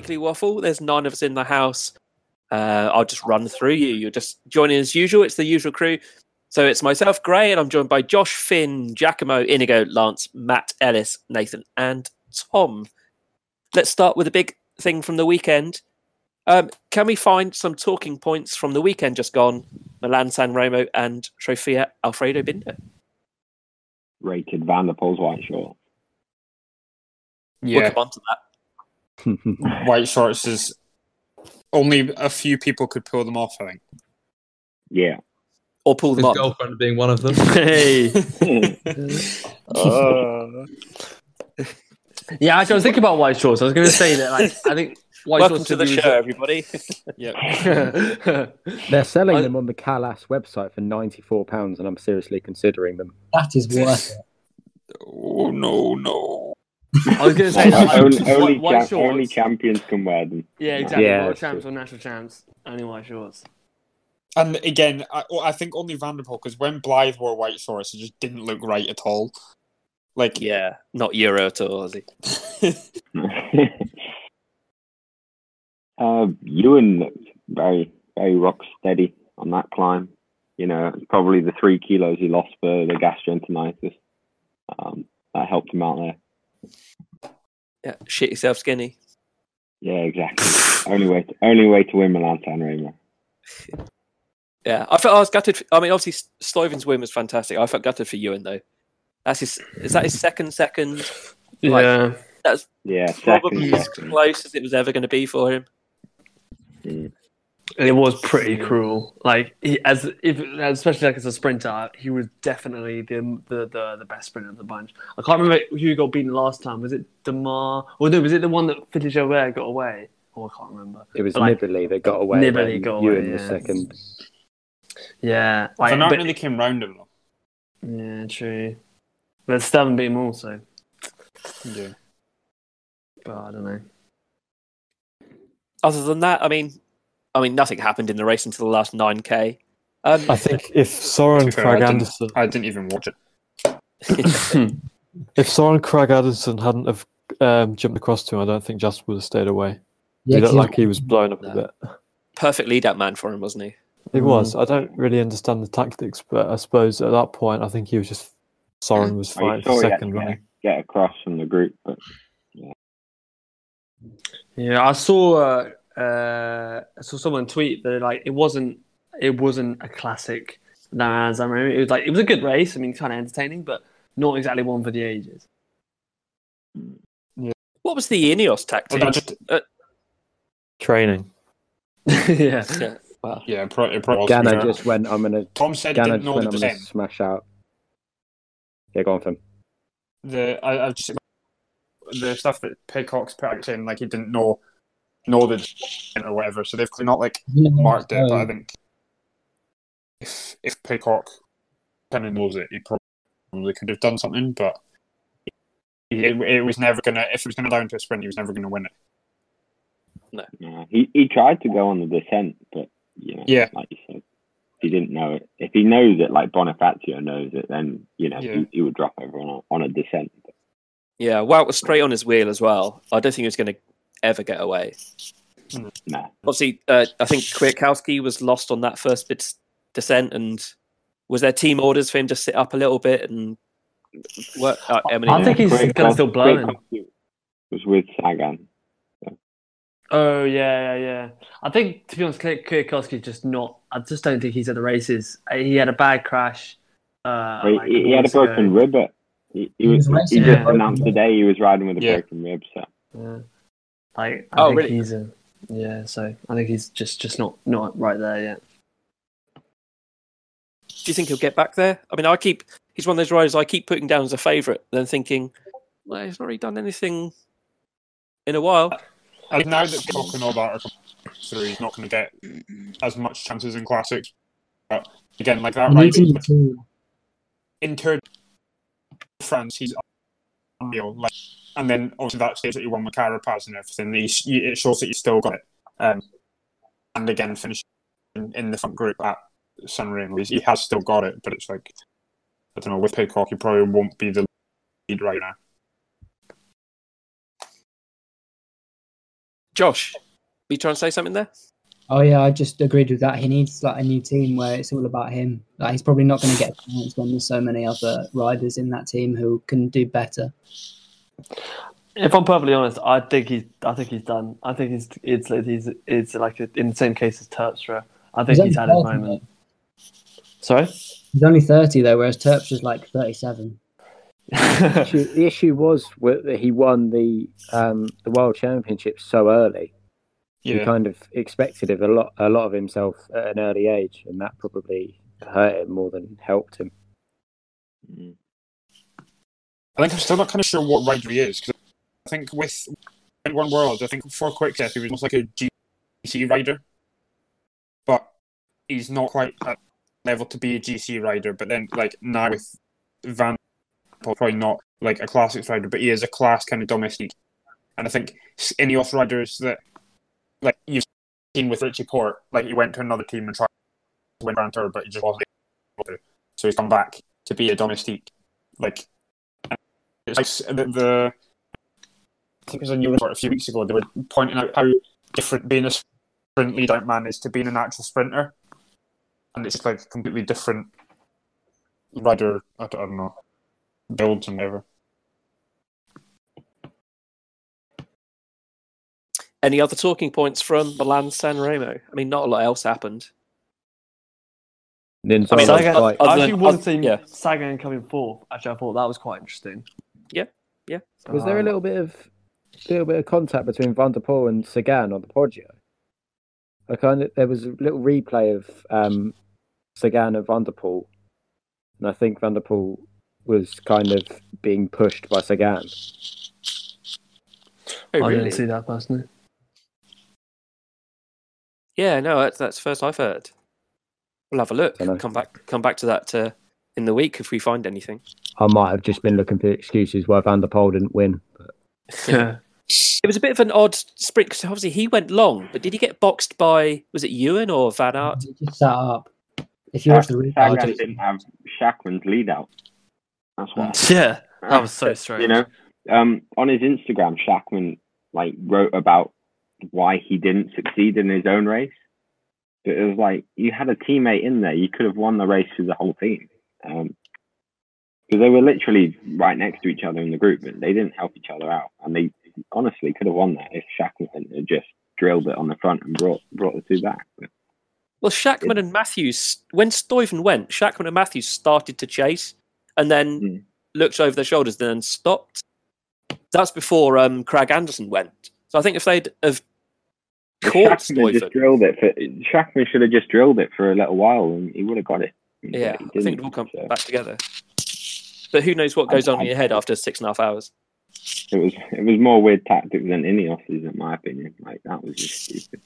Weekly Waffle. There's nine of us in the house. Uh, I'll just run through you. You're just joining as usual. It's the usual crew. So it's myself, Gray, and I'm joined by Josh, Finn, Giacomo, Inigo, Lance, Matt, Ellis, Nathan, and Tom. Let's start with a big thing from the weekend. Um, can we find some talking points from the weekend just gone? Milan San Remo and Trofeo Alfredo Binder. Rated Van der Poel's white short. We'll Yeah, come on to that. White shorts is only a few people could pull them off. I think. Yeah. Or pull them His up. girlfriend being one of them. Hey. Uh, Yeah, actually, I was thinking about white shorts. I was going to say that, like, I think white welcome shorts to the should be show, everybody. reserved- They're selling I- them on the Calas website for ninety-four pounds, and I'm seriously considering them. That is worth it. Oh no, no! I was going to say that, like, only, only, white cha- only champions can wear them. yeah, exactly. Yeah, world champs true. or national champs, only white shorts. And again, I, I think only Van der Poel because when Blythe wore white shorts, it just didn't look right at all. Like, yeah, not Euro at all, is he? uh, Ewan looked very, very rock steady on that climb. You know, probably the three kilos he lost for the gastroenteritis. Um, that helped him out there. Yeah, shit yourself skinny. Yeah, exactly. only way, to, only way to win Milan San Remo. Yeah, I felt I was gutted. For, I mean, obviously Stuyven's win was fantastic. I felt gutted for Ewan though. That's his. Is that his second second? Like, Yeah. That's Yeah, probably second. as second. close as it was ever going to be for him. It was pretty cruel. Like he, as if, especially like as a sprinter, he was definitely the the the, the best sprinter of the bunch. I can't remember who got beaten last time. Was it Démare? Or no, was it the one that Philippe Gilbert got away? Oh, I can't remember. It was But, like, Nibali that got away. Nibali got away, Ewan was yeah. second. Yeah, like, Van Aert but- really came round him yeah, true. But Stubborn beat him also. Yeah. But I don't know. Other than that, I mean, I mean, nothing happened in the race until the last nine k. Um, I think if Soren To fair, I Craig didn't- Anderson, I didn't even watch it. if Soren Kragh Andersen hadn't have um, jumped across to him, I don't think Just would have stayed away. Yeah, he looked like he was blown up No. a bit. perfect lead out man for him, wasn't he? He was. I don't really understand the tactics, but I suppose at that point, I think he was just Soren was Well, fighting for second get, running. get across from the group, but Yeah, I saw uh, uh, I saw someone tweet that like it wasn't it wasn't a classic Milan San Remo. It was like it was a good race. I mean, kind of entertaining, but not exactly one for the ages. Yeah. What was the Ineos tactic? Well, that just, Training. yeah, yeah, wow. yeah, it probably, it probably was. Just went. I'm gonna. Tom said he Ghana didn't just know went. the I'm gonna descent. smash out. Yeah, go on, Tim. The I, I just the stuff that Pidcock's put in, like he didn't know know the descent or whatever. So they've clearly not like marked it, but I uh, think if if Pidcock kind of knows it, he probably could have done something. But it, it was never gonna. If it was gonna down to a sprint, he was never gonna win it. no, he he tried to go on the descent, but you know, Yeah. like you said, he didn't know it. If he knows it, like Bonifazio knows it, then you know Yeah. he, he would drop everyone on, on a descent. Yeah, Wout was straight on his wheel as well. I don't think he was going to ever get away. No, Obviously, uh, I think Kwiatkowski was lost on that first bit descent, and was there team orders for him to sit up a little bit and work? Uh, I, mean, I think he's Quick- gonna still blow Quick him. Was with Sagan. Oh yeah, yeah, yeah. I think to be honest, Kwiatkowski's just not. I just don't think he's at the races. Uh, He had a bad crash. Uh, Well, like he, he had a months ago. broken rib. At, he, he He was. was He just with a announced broken today he was riding with a Yeah. broken rib. So Yeah. Like I Oh, think really? he's a yeah. So I think he's just just not not right there yet. do you think he'll get back there? I mean, I keep he's one of those riders I keep putting down as a favourite, then thinking, well, he's not really done anything in a while. Uh, I think now that Pidcock and all that are through, he's not going to get as much chances in classics. But again, like that You ride need to, in Tour de France, he's unreal. Like, and then obviously that stage that he won with Carapaz and everything, he's, it shows that you still got it. Um, and again, finishing in, the front group at San Remo, he has still got it, but it's like I don't know. With Pidcock, he probably won't be the lead right now. Josh, you trying to say something there? Oh yeah, I just agreed with that. He needs like a new team where it's all about him. Like he's probably not going to get a chance when there's so many other riders in that team who can do better. If I'm perfectly honest, I think he's. I think he's done. I think he's. It's. He's. It's like a, in the same case as Terpstra. I think He's he's, only had his 30 moment. Sorry. He's only thirty though, whereas Terps is like thirty-seven. The issue, the issue was that he won the um, the world championship so early. He kind of expected a lot, a lot of himself at an early age, and that probably hurt him more than helped him. Mm. I think I'm still not kind of sure what rider he is because I think with One World, I think for Quickstep he was almost like a GC rider, but he's not quite at level to be a GC rider. But then, like now with Van, probably not like a classics rider, but he is a class kind of domestique. And I think Ineos riders that like you've seen with Richie Porte, like he went to another team and tried to win Grand Tour, but he just wasn't able to. So he's come back to be a domestique. Like it's like the, the I think it was on Eurosport a few weeks ago. They were pointing out how different being a sprint lead out man is to being an actual sprinter, and it's like completely different rider. I don't, I don't know builds and whatever. Any other talking points from Milan San Remo? I mean, not a lot else happened. Then I mean, Zara was Sagan, quite- I other actually than- wanted oth- to yeah. Sagan coming fourth. Actually, I thought that was quite interesting. Yeah, yeah. Was there a Um, little bit of little bit of contact between Van der Poel and Sagan on the Poggio? I kind of there was a little replay of um, Sagan and Van der Poel, and I think Van der Poel was kind of being pushed by Sagan. Oh, I didn't see that personally. Yeah, no, that's that's first I've heard. We'll have a look. Dunno. Come back, come back to that uh, in the week if we find anything. I might have just been looking for excuses why Van der Poel didn't win. But Yeah. It was a bit of an odd sprint because obviously he went long, but did he get boxed by was it Ewan or Van Aert? He just sat up. If you watch the replay, Sagan just- didn't have Schachmann's lead out. That's why. yeah, that was so strange. You know, um, on his Instagram, Schachmann like wrote about why he didn't succeed in his own race. But it was like you had a teammate in there, you could have won the race with the whole team. Um, because they were literally right next to each other in the group, but they didn't help each other out, and they honestly could have won that if Shackleton had just drilled it on the front and brought brought the two back. But Well, Schachmann and Matthews, when Stuyven went, Schachmann and Matthews started to chase and then Mm. looked over their shoulders and then stopped. That's before um, Kragh Andersen went. So I think if they'd have if caught Schachmann just drilled it. For, Schachmann should have just drilled it for a little while, and he would have got it. yeah, I think it will come so. back together. But who knows what goes on in your head after six and a half hours? It was it was more weird tactics than any Ineos's, in my opinion. Like that was just stupid.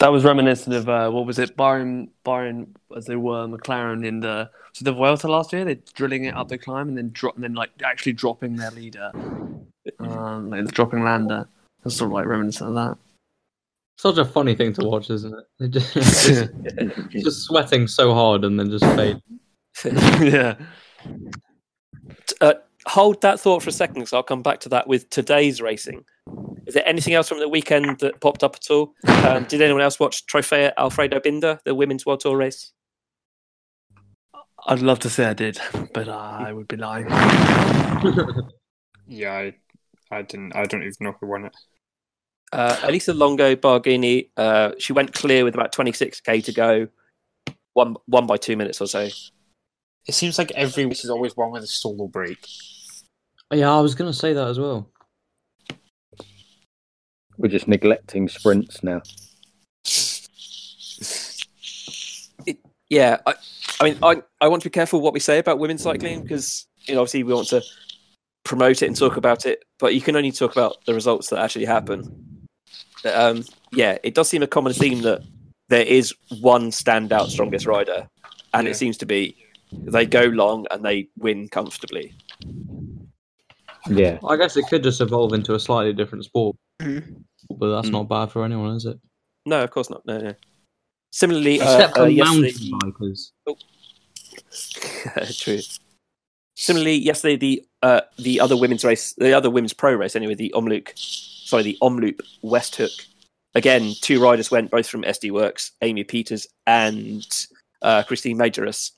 That was reminiscent of uh, what was it, Bahrain, Bahrain, as they were McLaren in the so the Vuelta last year. They're drilling it up the climb and then drop, and then like actually dropping their leader, um, like dropping Landa. That's sort of like reminiscent of that. Such a funny thing to watch, isn't it? It just, just, just sweating so hard and then just fade. yeah. Uh, hold that thought for a second, because I'll come back to that with today's racing. Is there anything else from the weekend that popped up at all? Um, did anyone else watch Trofeo Alfredo Binder, the women's World Tour race? I'd love to say I did, but I would be lying. Yeah, I, I didn't. I don't even know who won it. Uh, Elisa Longo Borghini, uh, she went clear with about 26k to go, one one by two minutes or so. It seems like every week is always one with a solo break. Yeah, I was going to say that as well. we're just neglecting sprints now. Yeah, I, I mean, I, I want to be careful what we say about women's cycling because you know obviously we want to promote it and talk about it, but you can only talk about the results that actually happen. Um, yeah, it does seem a common theme that there is one standout strongest rider, and Yeah. it seems to be they go long and they win comfortably. Yeah, I guess it could just evolve into a slightly different sport, Mhm. but that's Mm. not bad for anyone, is it? No, of course not. No, no. Similarly, uh, Except uh, for yesterday, mountain bikers. True. Similarly, yesterday the uh, the other women's race, the other women's pro race, anyway, the Omloop sorry, the Omloop Westhoek. Again, two riders went, both from SD Worx, Amy Pieters and uh, Christine Majerus.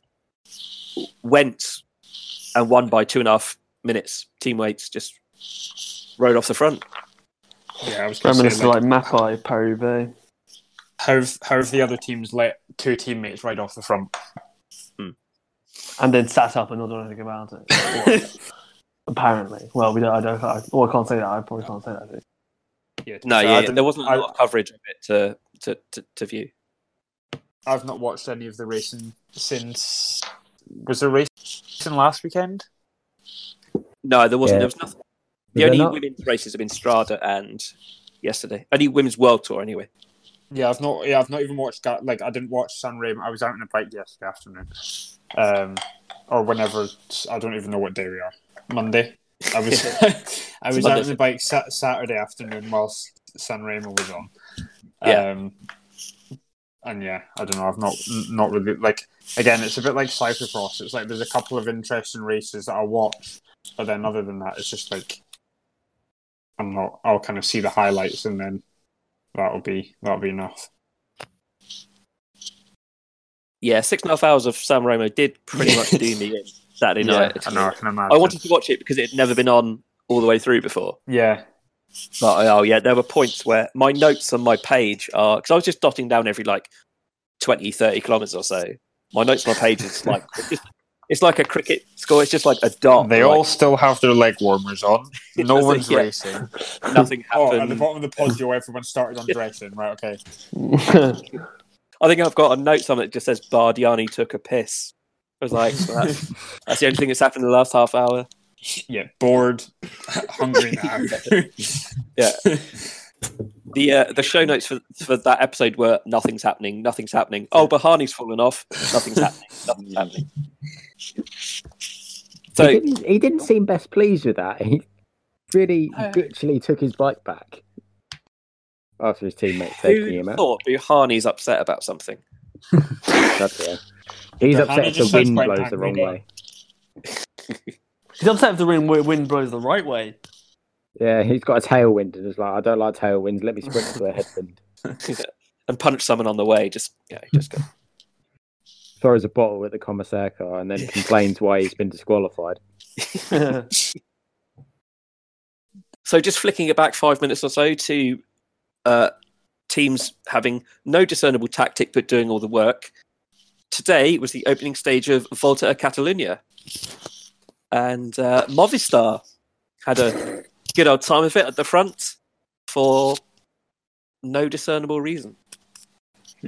Went and won by two and a half minutes. Team weights just rode off the front. Yeah, I was going to say, like, like Mapai, Paris how, have- how have the other teams let two teammates ride off the front? and then sat up and not done anything about it. Apparently, well, we don't. I don't. I, well, I can't say that. I probably can't say that. Do you? Yeah, to be No, fair, I yeah, there wasn't a I- lot of coverage of it to, to, to, to view. I've not watched any of the racing since. Was there racing last weekend? No, there wasn't. Yeah. There was nothing. Was The there only not? women's races have been Strada and yesterday. Only women's world tour anyway. Yeah, I've not. Yeah, I've not even watched. Ga- Like, I didn't watch San Remo. I was out on a bike yesterday afternoon, um, or whenever. I don't even know what day we are. Monday. I was. I was out on the bike sa- Saturday afternoon whilst San Remo was on. Yeah. Um, and yeah, I don't know. I've not not really like. Again, it's a bit like cyclocross. It's like there's a couple of interesting races that I watch, but then other than that, it's just like I'm not. I'll kind of see the highlights and then that'll be that'll be enough. Yeah, six and a half hours of San Remo did pretty much do me in Saturday night. I know. I can imagine. I wanted to watch it because it had never been on all the way through before. Yeah. But oh yeah, there were points where my notes on my page are because I was just dotting down every like 20, 30 kilometers or so. My notes on my page is like it's, just, it's like a cricket score. It's just like a dot. They like, all still have their leg warmers on. No one's yeah. racing. nothing happened. Oh, at the bottom of the Poggio, everyone started on undressing. Right, okay. I think I've got a note on it that just says Bardiani took a piss. I was like, well, that's, that's the only thing that's happened in the last half hour. Yeah, bored, hungry now. Yeah. The uh, the show notes for for that episode were nothing's happening, nothing's happening. Oh, Bouhanni's fallen off. Nothing's happening. Nothing's happening. So he, didn't, he didn't seem best pleased with that. He really literally took his bike back after his teammates taking him out. thought Bouhanni's upset about something? That's, yeah. He's But upset if the wind blows the wrong way. He's upset if the wind, wind blows the right way. Yeah, he's got a tailwind and is like, I don't like tailwinds. Let me sprint to a headwind. and punch someone on the way. Just yeah, just go. Throws a bottle at the commissaire car and then complains why he's been disqualified. So just flicking it back five minutes or so to uh, teams having no discernible tactic but doing all the work. Today was the opening stage of Volta a Catalunya, and uh, Movistar had a good old time of it at the front for no discernible reason.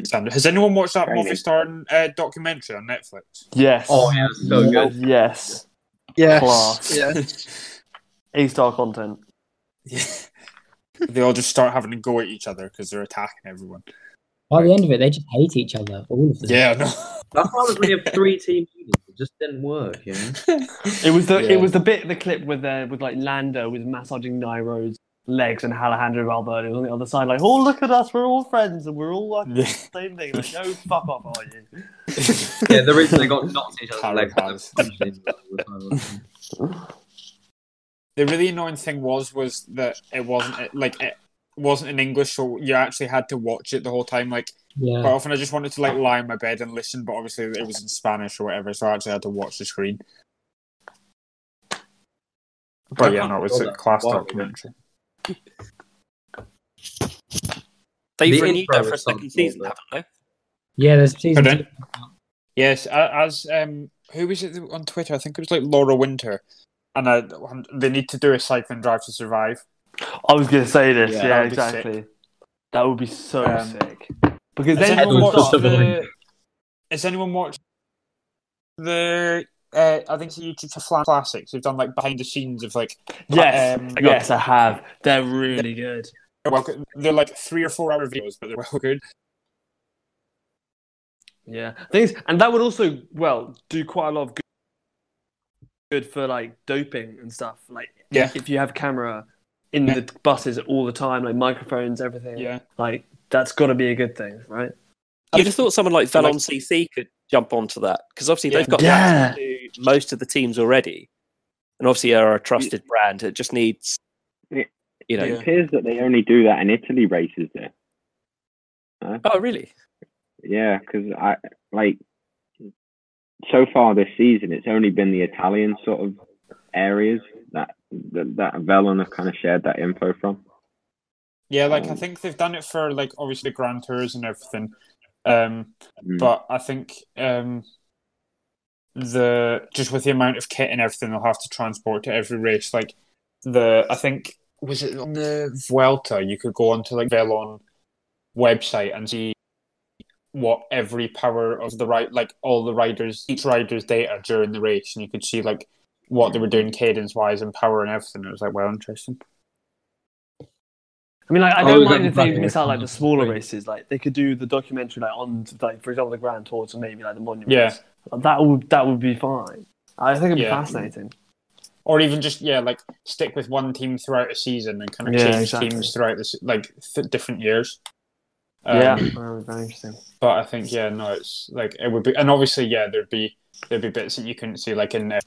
Sandra, Has anyone watched that Training. Movistar uh, documentary on Netflix? yes. Oh, yeah, so good. Yes. Yes. Class. Yeah. A star content. they all just start having to go at each other because they're attacking everyone. By the end of it, they just hate each other, all of them. Yeah, no. That's why when you have three team leaders, it just didn't work, you know? It was the Yeah. it was the bit the clip with uh, with like Landa with massaging Nairo's legs and Alejandro Valverde was on the other side like oh look at us we're all friends and we're all like the same thing like no fuck off are you yeah, the reason they got knocked each other's Power legs pads. was punching each other all the really annoying thing was was that it wasn't like it wasn't in English, so you actually had to watch it the whole time. Like Yeah. quite often, I just wanted to like lie in my bed and listen, but obviously it was in Spanish or whatever, so I actually had to watch the screen. But yeah, no, it was a class Wow. documentary. They've The renewed intro that for a second something, season, haven't they? Yeah, there's season two. Yes, as um, who was it on Twitter? I think it was like Laura Winter, and uh, they need to do a cycling drive to survive. I was gonna say this Yeah, yeah, that would be exactly that would be so Um, sick because Has then anyone watched the? Has anyone watched the? Uh, I think it's the YouTube for Flan Classics. They've done like behind the scenes of like yes um, yes I have they're really good well, they're like three or four hour videos, but they're well good. yeah things and that would also well do quite a lot of good, good for like doping and stuff like Yeah. if you have camera in Yeah. the buses all the time like microphones everything Yeah, like that's got to be a good thing right they? You'd have thought someone like Like- Velon CC could jump onto that because obviously Yeah. they've got Yeah. access to most of the teams already, and obviously are a trusted brand. It just needs You know. It appears that they only do that in Italy races there. Oh, really? Yeah, because I like so far this season, it's only been the Italian sort of areas that that, that Velon have kind of shared that info from. Yeah, like I Um, think they've done it for like obviously the Grand Tours and everything. Um, Mm. but I think um, the just with the amount of kit and everything they'll have to transport to every race, like the I think was it on the Vuelta, you could go onto like Velon website and see what every power of the right like all the riders each rider's data during the race and you could see like what they were doing cadence wise and power and everything. It was like well interesting. I mean, like, I Oh, don't we've mind if they miss out like the smaller Great. races. Like they could do the documentary like on like for example the Grand Tours and maybe like the Monuments. Yeah. that would that would be fine. I think it'd be Yeah. fascinating. or even just yeah, like stick with one team throughout a season and kind of Yeah, change exactly. teams throughout this like th- different years. Um, yeah, that would be very interesting. but I think yeah, no, it's like it would be, and obviously yeah, there'd be there'd be bits that you couldn't see like in uh,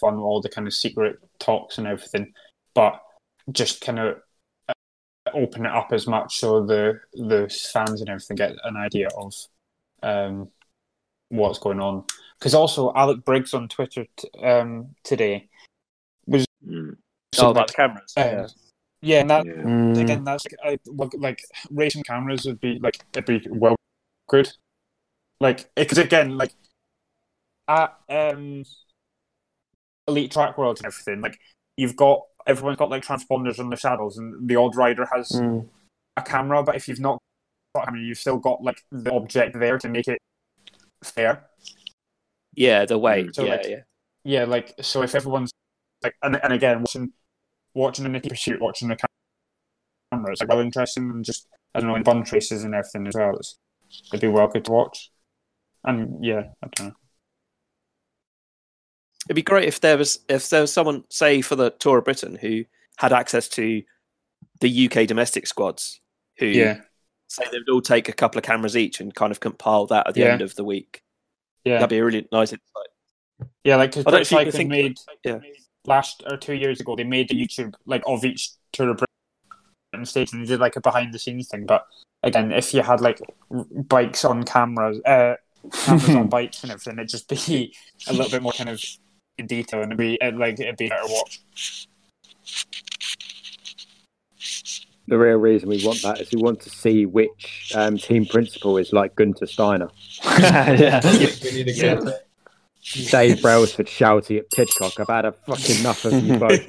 fun all the kind of secret talks and everything, but just kind of uh, open it up as much so the the fans and everything get an idea of um what's going on. Because also Alec Briggs on Twitter t- um today Mm. Oh, about the cameras. um, yeah. yeah, and that Yeah. again, that's like, I, like racing cameras would be like it'd be well good. Like because again, like at um elite track world and everything, like you've got everyone's got like transponders on the saddles, and the odd rider has Mm. a camera. But if you've not got a camera, you've still got like the object there to make it fair. Yeah, the weight. So, yeah, like, yeah. Yeah, like so if everyone's like and and again watching watching an pursuit, watching the camera, it's like well interesting and just I don't know in bunch races and everything as well. It's, it'd be well good to watch. And yeah, I don't know. It'd be great if there was if there was someone, say, for the Tour of Britain, who had access to the UK domestic squads, who Yeah, say they would all take a couple of cameras each and kind of compile that at the Yeah. end of the week. yeah, That'd be a really nice insight. yeah. Like because I don't British think Cycling think- made yeah. last or two years ago they made the YouTube like of each Tour of Britain stage and they did like a behind the scenes thing. But again, if you had like bikes on cameras, uh, cameras on bikes and everything, it'd just be a little bit more kind of in detail and it'd be it'd, like it'd be better watch. The real reason we want that is we want to see which um, team principal is like Gunter Steiner. yeah. we need Dave Brailsford shouting at Pidcock, I've had a fucking enough of you both.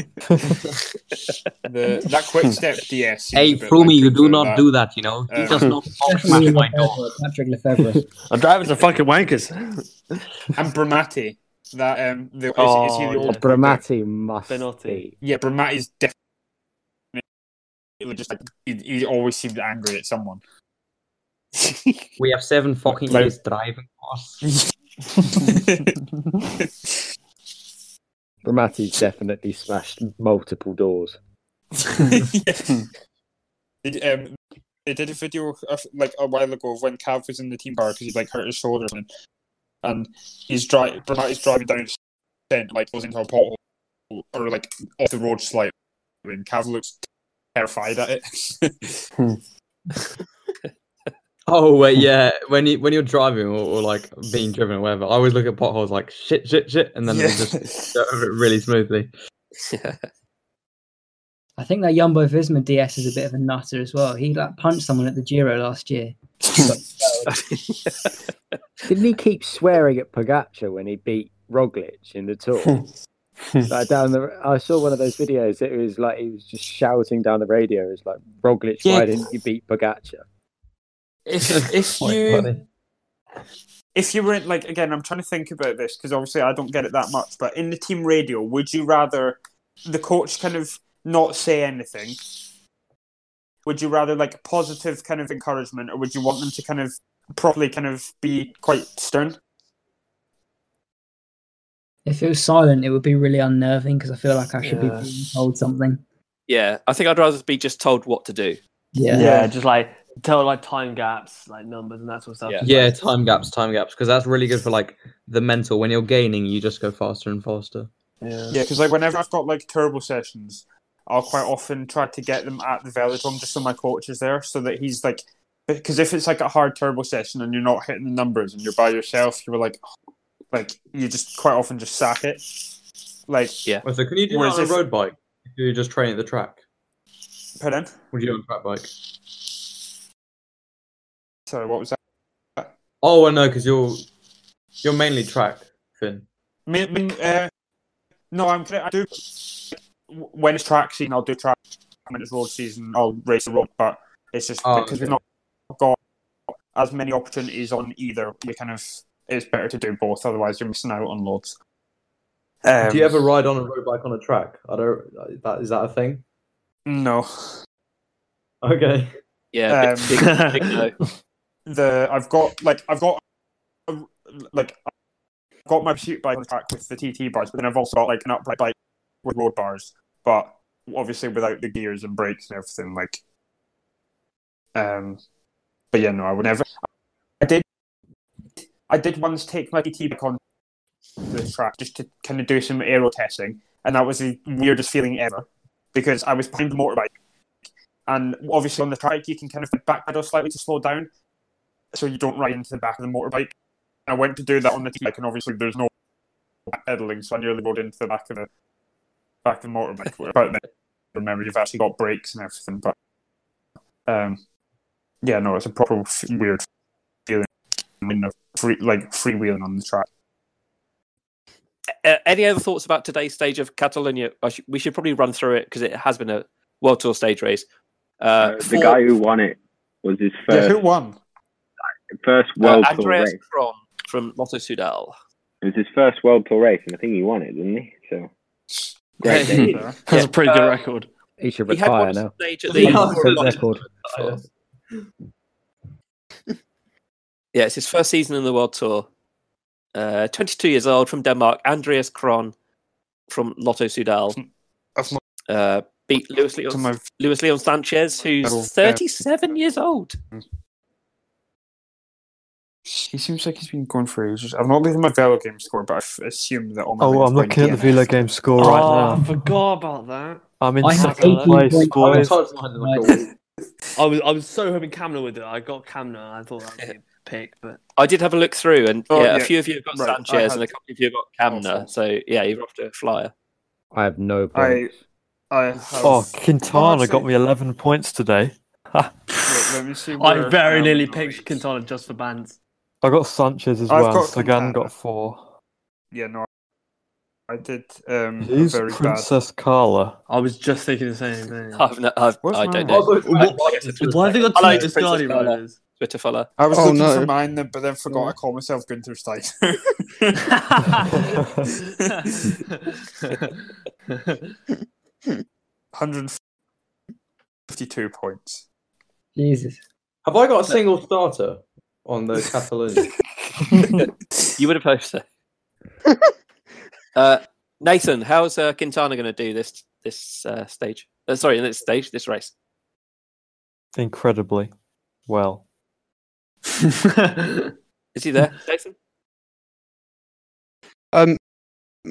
The that quick step DS. Hey, a bit like you do not that. do that, you know. He Um, does not talk Patrick smash my door. Lefevere. Patrick Lefevere. Our drivers are fucking wankers. And Bramati. That um, the, is, Oh, is he the yeah. old Bramati must Benotti. be. Yeah, Bramati's definitely just like he, he always seemed angry at someone. We have seven fucking Like- years driving us. Bramati's definitely smashed multiple doors. They, um, they did a video of, like a while ago of when Cav was in the team car because he like hurt his shoulder and, and he's driving. Bramati's driving down the descent, like goes into a pothole or like off the road slightly, and Cav looks terrified at it. Oh wait, yeah. When you when you're driving or, or like being driven or whatever, I always look at potholes like shit, shit, shit, and then they just go over it really smoothly. I think that Jumbo Visma DS is a bit of a nutter as well. He like punched someone at the Giro last year. Didn't he keep swearing at Pogacar when he beat Roglic in the Tour? like down the, I saw one of those videos. It was like he was just shouting down the radio. It was like Roglic, Yeah. why didn't you beat Pogacar? if if you if you were in, like again, I'm trying to think about this because obviously I don't get it that much. But in the team radio, would you rather the coach kind of not say anything? Would you rather like positive kind of encouragement, or would you want them to kind of properly kind of be quite stern? If it was silent, it would be really unnerving because I feel like I should Yeah. be told something. yeah, I think I'd rather be just told what to do. Yeah. Yeah, just like tell like time gaps, like numbers and that sort of stuff. Yeah. Yeah, like- time gaps, time gaps, because that's really good for like the mental. When you're gaining, you just go faster and faster. yeah. Yeah, because like whenever I've got like turbo sessions, I'll quite often try to get them at the velodrome just so my coach is there, so that he's like, because if it's like a hard turbo session and you're not hitting the numbers and you're by yourself, you're like, like you just quite often just sack it. Like, Yeah. Well, so can you do Whereas that on a if- road bike? If you're just training at the track. pardon? do you do on a track bike? Sorry, what was that? Oh, well, no, because you're you're mainly track, Finn. Me, me, uh, no, I'm. I do when it's track season. I'll do track. When it's road season, I'll race the road. But it's just Oh, because okay. we've not got as many opportunities on either. We kind of it's better to do both. Otherwise, you're missing out on loads. Um, do you ever ride on a road bike on a track? I don't. That is that a thing? No. Okay. Yeah, Um, big, big, big no. the I've got like I've got like I've got my pursuit bike on the track with the TT bars, but then I've also got like an upright bike with road bars, but obviously without the gears and brakes and everything. Like, um, but yeah, no, I would never. I did. I did once take my TT bike on the track just to kind of do some aero testing, and that was the weirdest feeling ever because I was behind the motorbike and obviously on the track you can kind of backpedal slightly to slow down, so you don't ride into the back of the motorbike. I went to do that on the bike, and obviously there's no pedaling, so I nearly rode into the back of the back of the motorbike. But then remember, you've actually got brakes and everything. But um, yeah, no, it's a proper f- weird feeling, you know, free like freewheeling on the track. Uh, any other thoughts about today's stage of Catalonia? I sh- we should probably run through it because it has been a World Tour stage race. Uh, Uh, the for- guy who won it was his Yeah, first who won? first uh, World Tour race. Kron from Lotto Soudal. It was his first World Tour race, and I think he won it, didn't he? So great Yeah, day. he- Sorry. That's a pretty good Uh, record. He should He had retire one now. stage at the has Good record. Yeah, it's his first season in the World Tour. Uh, 22 years old from Denmark, Andreas Kron from Lotto Soudal. That's not Uh, beat Luis Leon, my Luis Leon Sanchez, who's 37 years old. He seems like he's been going for ages. I've not looked at my Velo game score, but I f- assume that all my Oh, I'm were looking at the DNF. Velo game score oh, right now. I forgot about that. I'm in I have second 18 place. points. I boys. touched mine in like a week. I was I was so hoping Kamna would do it. I got Kamna. I thought that would be a pick, but I did have a look through, and Oh, yeah, a few of you have got Right, I Sanchez, and a couple of you have got Kamna. Awful. So yeah, you're off to a flyer. I have no I, points. I have. Oh, Quintana actually- got me 11 points today. Wait, let me see. I very nearly picked. Quintana just for bands. I got Sanchez as I've well. got Sagan Quintana. got four. Yeah, no, I did. Um, Who's very bad. Princess Carla? I was just thinking the same thing. I've no, I've, Where's I mine? don't know. What- I- I guess it's Why have they got I like two Princess Biscardi Carla. riders? Twitter follow. I was Oh, looking no. for mine, then, but then forgot I called myself Gunther Stein. 152 points. Jesus. Have I got a single starter on the Catalonia? You would have hoped so. uh, Nathan, how's uh, Quintana going to do this this uh, stage? Uh, sorry, this stage, this race. Incredibly well. Is he there, Nathan? Um,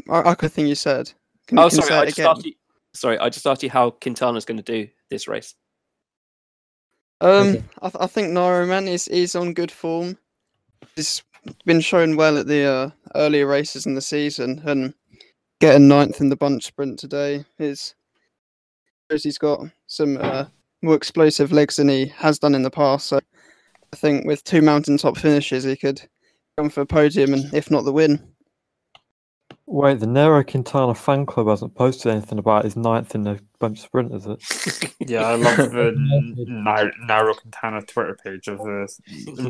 I, I could think you said. Can, Oh, can sorry, say I just again? asked you. Sorry, I just asked you how Quintana's going to do this race. Um, Okay. I, th- I think Nairo man is is on good form. He's been shown well at the uh, earlier races in the season, and getting ninth in the bunch sprint today is shows he's got some uh, more explosive legs than he has done in the past. So I think with two mountaintop finishes, he could come for a podium and if not the win. Wait, the Nairo Quintana fan club hasn't posted anything about his ninth in the bunch sprint, is it? Yeah, I love the Nar- Nairo Quintana Twitter page of the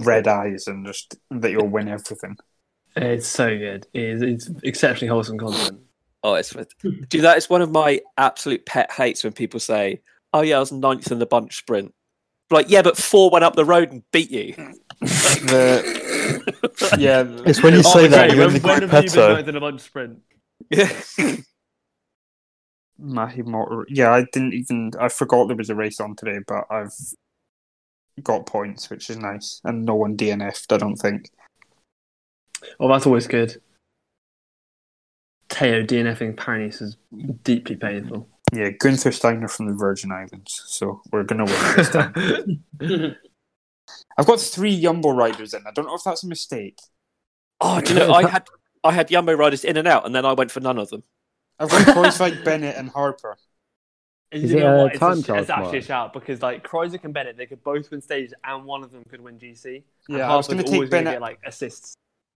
red eyes and just that you'll win everything. it's so good. It is, it's exceptionally wholesome content. Oh, it's do That is one of my absolute pet hates when people say, "Oh yeah, I was ninth in the bunch sprint." Like, yeah, but four went up the road and beat you. The yeah, It's when you Oh, say that okay, you when, win the when have you been in a bunch sprint? Yeah. Mahi Motor. Yeah, I didn't even. I forgot there was a race on today, but I've got points, which is nice, and no one DNF'd. I don't think. Oh, that's always good. Teo DNFing Paris is deeply painful. Yeah, Gunther Steiner from the Virgin Islands. So we're gonna win this time. I've got three Jumbo riders in. I don't know if that's a mistake. Oh, do you know, I had I had Jumbo riders in and out, and then I went for none of them. I've got Kruijswijk, Bennett, and Harper. Is You it know a what? It's, time a, trial it's actually a shout because like Kruijswijk and Bennett, they could both win stages, and one of them could win GC. And Yeah, I was Harper's gonna take always gonna Bennett- get like assists.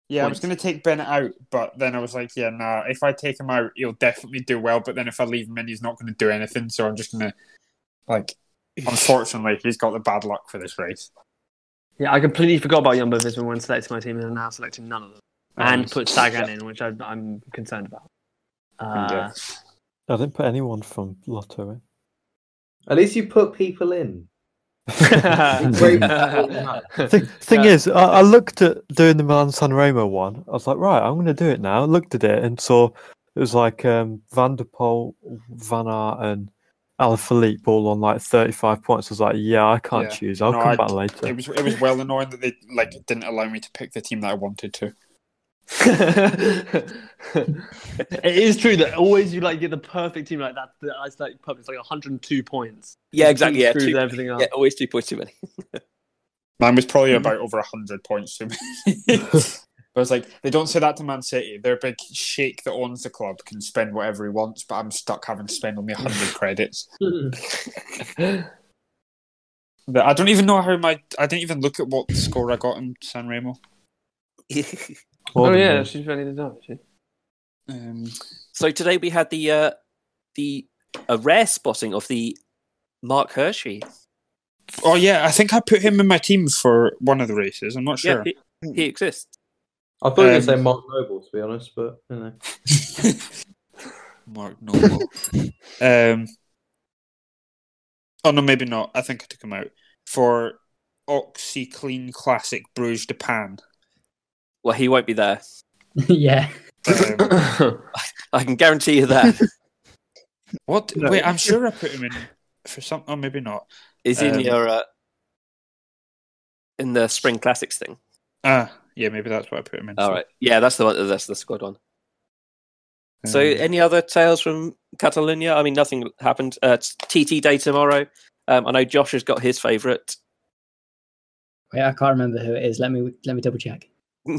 Yeah, I was going to take Bennett out, but then I was like, yeah, nah, if I take him out, he'll definitely do well. But then if I leave him in, he's not going to do anything. So I'm just going to, like, unfortunately, he's got the bad luck for this race. Yeah, I completely forgot about Jumbo Visma when selecting my team, and I'm now selecting none of them, and Um, put Sagan in, which I, I'm concerned about. Uh, Yeah. I didn't put anyone from Lotto in. At least you put people in. Thing, thing is, I, I looked at doing the Milan San Remo one. I was like, right, I'm going to do it now. I looked at it and saw it was like um, Van der Poel, Van Aert, and Alaphilippe all on like 35 points. I was like, yeah, I can't Yeah. choose. I'll No, come I- back later. It was it was well annoying that they like didn't allow me to pick the team that I wanted to. it is true that always you like get the perfect team like that. that It's like perfect. It's like 102 points. Yeah, exactly. Yeah, two- everything up. yeah, always two points too many. Mine was probably Hmm. about over hundred points to me. but it's like they don't say that to Man City. Their big sheikh that owns the club can spend whatever he wants, but I'm stuck having to spend only hundred credits. But I don't even know how my I didn't even look at what score I got in San Remo. oh More yeah, she's ready to know. She. Um, so today we had the uh, the a rare spotting of the Mark Hirschi. oh yeah, I think I put him in my team for one of the races. I'm not sure. Yeah, he, he exists. I thought you were going to say Um, Mark Noble, to be honest, but you know. Mark Noble. um, oh no, maybe not. I think I took him out for OxyClean Classic Bruges De Panne. Well, he won't be there. yeah. Um, I can guarantee you that. what? No. Wait, I'm sure I put him in for some. Oh, maybe not. Is in Um, your uh, in the Spring Classics thing. Ah, yeah, maybe that's what I put him in. All for. Yeah, that's the one. That's the squad one. So, Um, any other tales from Catalonia? I mean, nothing happened. Uh, it's TT Day tomorrow. Um, I know Josh has got his favourite. Wait, I can't remember who it is. Let me let me double check. oh,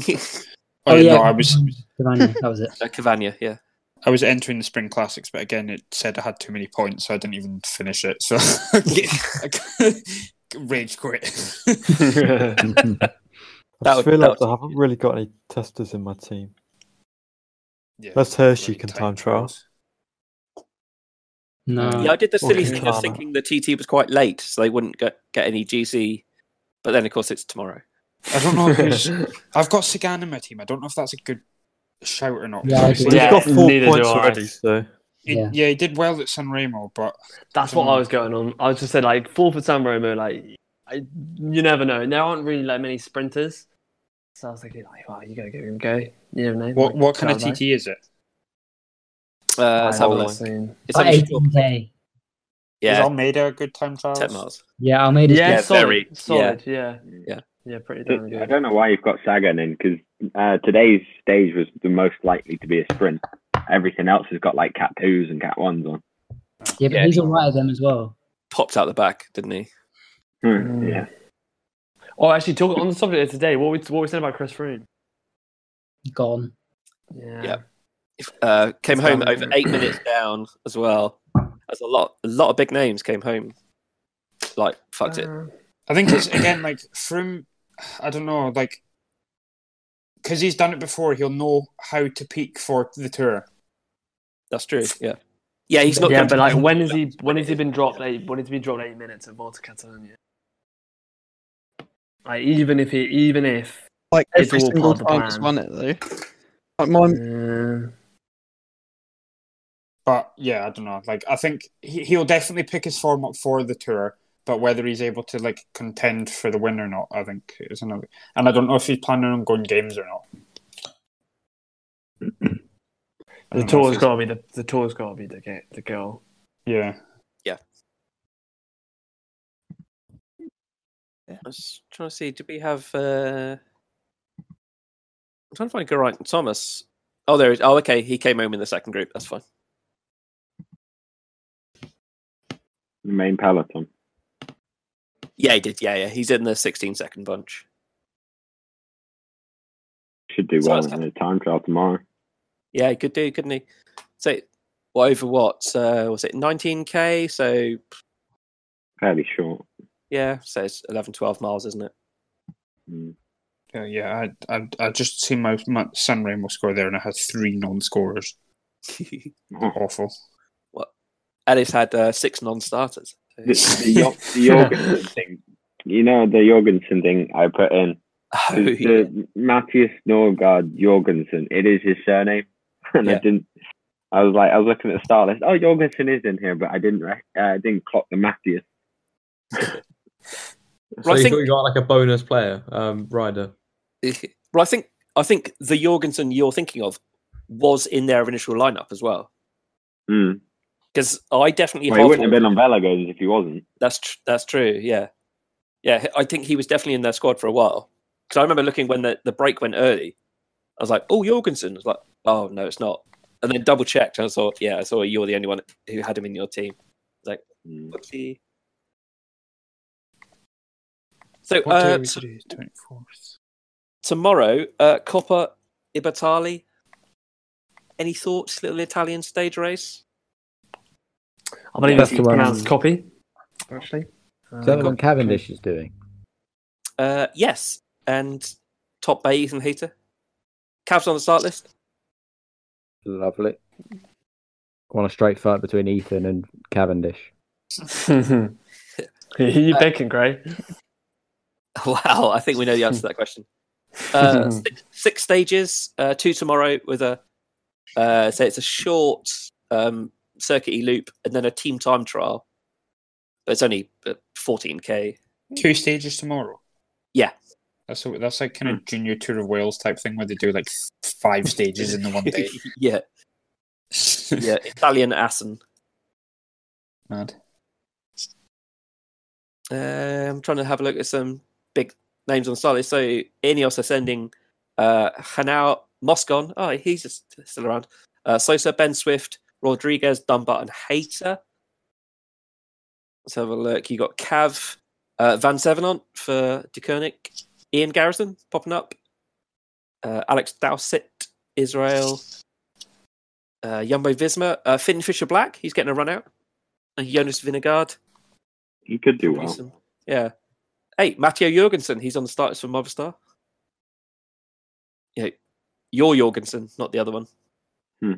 oh, yeah, yeah. no, I was Cavani, that was it. Uh, Cavagna, yeah. I was entering the Spring Classics, but again, it said I had too many points, so I didn't even finish it. So I rage quit. I That just would- realised that I haven't really got any testers in my team. yeah, That's Hirschi bloody can time time trial. trials. No. Yeah, I did the silly thing of Quintana. thinking the TT was quite late, so they wouldn't get, get any GC. But then, of course, it's tomorrow. I don't know who's. I've got Sagan in my team. I don't know if that's a good shout or not. Yeah, I Obviously, do. He's Yeah, got four points already, so he, Yeah. yeah. he did well at San Remo, but That's what I was going on. I was just saying, like, four for San Remo, like, I, you never know. And there aren't really like many sprinters. So I was thinking, like, wow, you gotta give him a go. You never know. what Like, what kind of try it out. TT is it? Uh, let's have a look. soon. It's Like only 18k. Is yeah, Almeida a good time trial? ten miles. Yeah, Almeida. Yeah, Yeah, solid, very- solid. Yeah, Yeah. yeah, pretty damn good. I don't know why you've got Sagan in because uh, today's stage was the most likely to be a sprint. Everything else has got like cat twos and cat ones on. Yeah, but Yeah. he's all right at them as well. Popped out the back, didn't he? Mm. Yeah. Oh, actually, talk on the subject of today. What we what we said about Chris Froome? Gone. Yeah. Yeah. If, uh, came It's home down over eight minutes down as well. As a lot, a lot of big names came home. Like fucked it. Uh, I think it's again like from I don't know like because he's done it before. He'll know how to peak for the tour. That's true. Yeah, yeah. He's not. yeah, going but to- like, when is he? When has he been dropped? Eight, when has he been dropped eight minutes at Volta Catalonia? Like, even if he, even if, Like It's every all single part of the time he's plan. won it though. Like mine, uh, But yeah, I don't know. Like I think he, he'll definitely pick his form up for the tour. But whether he's able to like contend for the win or not, I think is another. And I don't know if he's planning on going games or not. I the don't know tour's if got to be the the tour's got to be the ga- the goal. Yeah. I was trying to see. Did we have? Uh... I'm trying to find Geraint Thomas. Oh, there. Is... Oh, okay. He came home in the second group. That's fine. the main peloton. Yeah, he did. Yeah, yeah. He's in the 16 second bunch. Should do So well in the time trial tomorrow. Yeah, he could do, couldn't he? So, well, over what? Uh, was it 19k? So, Fairly short. Yeah, so it's 11, 12 miles, isn't it? Mm. Yeah, yeah. I I I just seen my, my San Remo score there, and I had three non-scorers. Awful. Awful. Ellis had uh, six non starters. the, the, Jor- the Jorgensen thing. You know the Jorgensen thing I put in. Oh, The, yeah. the Matthias Norsgaard Jorgensen. It is his surname, and I didn't. I was like, I was looking at the start list. Oh, Jorgensen is in here, but I didn't. Rec- uh, I didn't clock the Matthias. So I you think- thought you got like a bonus player, um, rider. Well, I think I think the Jorgensen you're thinking of was in their initial lineup as well. Hmm. Because I definitely Well, he wouldn't have been on Velo Games if he wasn't. That's tr- that's true. Yeah, yeah. I think he was definitely in their squad for a while. Because I remember looking when the, the break went early. I was like, "Oh, Jorgensen." I was like, "Oh no, it's not." And then double checked, and I thought, "Yeah, I saw you're the only one who had him in your team." Like, Hmm. whoopsie. So What uh, t- today? Twenty fourth. tomorrow, uh, Coppa Ibertali. Any thoughts? Little Italian stage race. I believe That's that's the one- pronounced copy. Actually, Uh, Is that the one Cavendish is doing? Uh, yes, and top by Ethan Hayter. Cavs on the start list. Lovely. Want a straight fight between Ethan and Cavendish? Who you picking, Gray? Wow, I think we know the answer to that question. Uh, six, six stages, uh, two tomorrow with a uh, so it's a short um, circuity loop and then a team time trial. But it's only uh, 14k. Two stages tomorrow. Yeah. That's a, that's like kind of junior tour of Wales type thing where they do like five stages in the one day. yeah, yeah, Italian Assen. Mad. Uh, I'm trying to have a look at some big names on the start. So Ineos are sending uh, Gianni Moscon. Oh, he's just still around. Uh, Sosa, Ben Swift, Rodriguez, Dunbar, and Hayter. Let's have a look. You got Cav, uh, Van Sevenant for Deceuninck, Ian Garrison popping up, uh, Alex Dowsett, Israel, uh, Jumbo Visma, uh, Finn Fisher Black. He's getting a run out. And Jonas Vingegaard. He could do well. Decent. Yeah. Hey, Matteo Jorgensen, he's on the starters for Movistar. Yeah, your Jorgensen, not the other one. Hmm.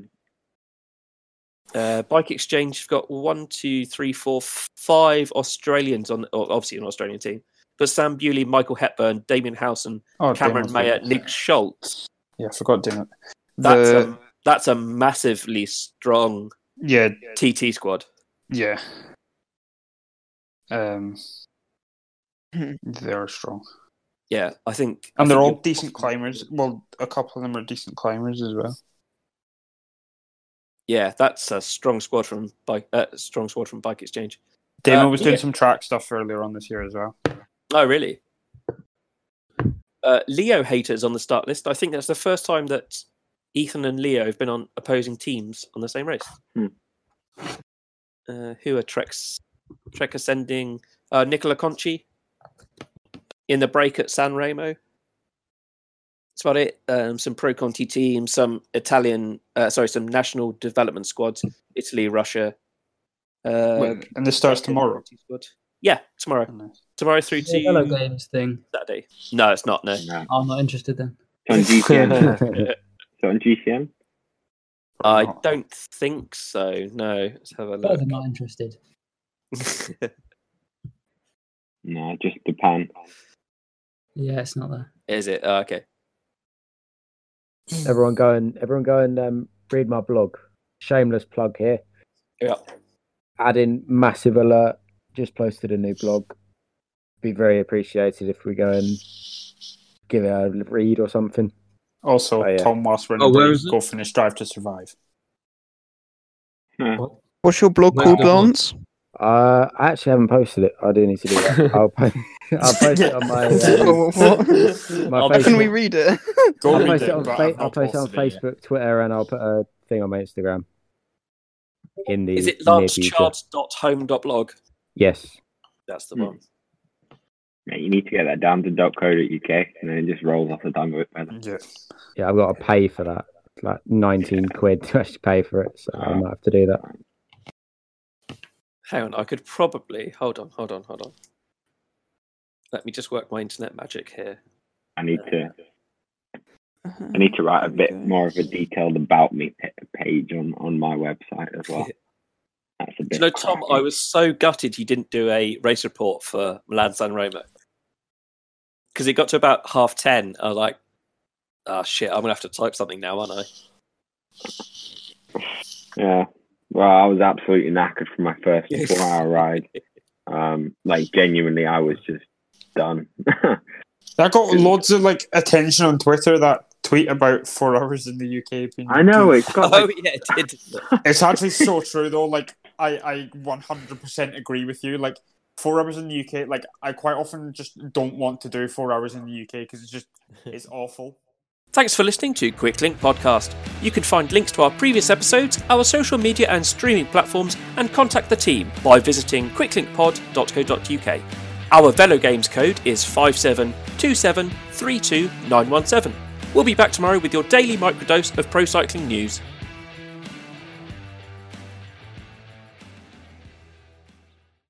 Uh, Bike Exchange have got one, two, three, four, five Australians on, or obviously an Australian team. But Sam Bewley, Michael Hepburn, Damien Howson, Oh, Cameron Damon's Meyer, good. Nick Schultz. Yeah, I forgot Damon. That's a that's a massively strong Yeah, TT squad. yeah. Um, they're strong, Yeah, I think. I and they're think all decent climbers. Well, a couple of them are decent climbers as well. Yeah, that's a strong squad from bike. Uh, strong squad from Bike Exchange. Damon Uh, was doing yeah. some track stuff earlier on this year as well. Oh, really? Uh, Leo Hayter's on the start list. I think that's the first time that Ethan and Leo have been on opposing teams on the same race. Hmm. Uh, who are Treks? Trek ascending. Uh, Nicola Conci in the break at San Remo. That's about it. Um, some Pro Conti teams, some Italian, uh, sorry, some national development squads. Italy, Russia. Uh, Wait, and this starts tomorrow. Squad. Yeah, tomorrow. Nice. Tomorrow through The Velo to Games thing. Saturday. No, it's not. No. No. I'm not interested then. It's on GCN. Is it on GCN? I don't think so. No. Let's have a Further look. not interested. No, just Japan. Yeah, it's not there. Is it? Oh, okay. Everyone go and everyone go and um, read my blog. Shameless plug here. Yeah. Add in massive alert. Just posted a new blog. Be very appreciated if we go and give it a read or something. Also, Oh, yeah. Tom Moss running Oh, where the is it? Go Finish Drive to Survive. Huh. What's your blog Where's called, the blog? Lance? Uh, I actually haven't posted it. I do need to do that. I'll, po- I'll post it on my. Um, what? my I'll- Facebook. Can we read it? Go I'll read post it, it on, fa- I've I'll post it on posted it yet. Facebook, Twitter, and I'll put a thing on my Instagram. In the Is it near future. lancecharts.home.blog? Yes. That's the Hmm. one. Mate, you need to get that down to .co.uk and then it just rolls off the tongue a bit better. Yeah. Yeah, I've got to pay for that. It's like 19 quid to actually pay for it, so I might have to do that. Hang on, I could probably hold on, hold on, hold on. Let me just work my internet magic here. I need to I need to write a bit more of a detailed about me page on, on my website as well. That's a Do bit. you know, Tom? I was so gutted you didn't do a race report for Milan San Remo because it got to about half ten. I was like, "Ah, shit! I'm gonna have to type something now, aren't I?" Yeah. Well, I was absolutely knackered from my first four hour ride. Um, like genuinely, I was just done. That got loads of like attention on Twitter. That tweet about four hours in the UK. Being I know it's got. Oh yeah, it did. It's actually so true though. Like I, I 100% agree with you. Like four hours in the UK. Like I quite often just don't want to do four hours in the UK because it's just it's awful. Thanks for listening to Quicklink Podcast. You can find links to our previous episodes, our social media and streaming platforms, and contact the team by visiting quicklinkpod.co.uk. Our Velo Games code is 572732917. We'll be back tomorrow with your daily microdose of pro cycling news.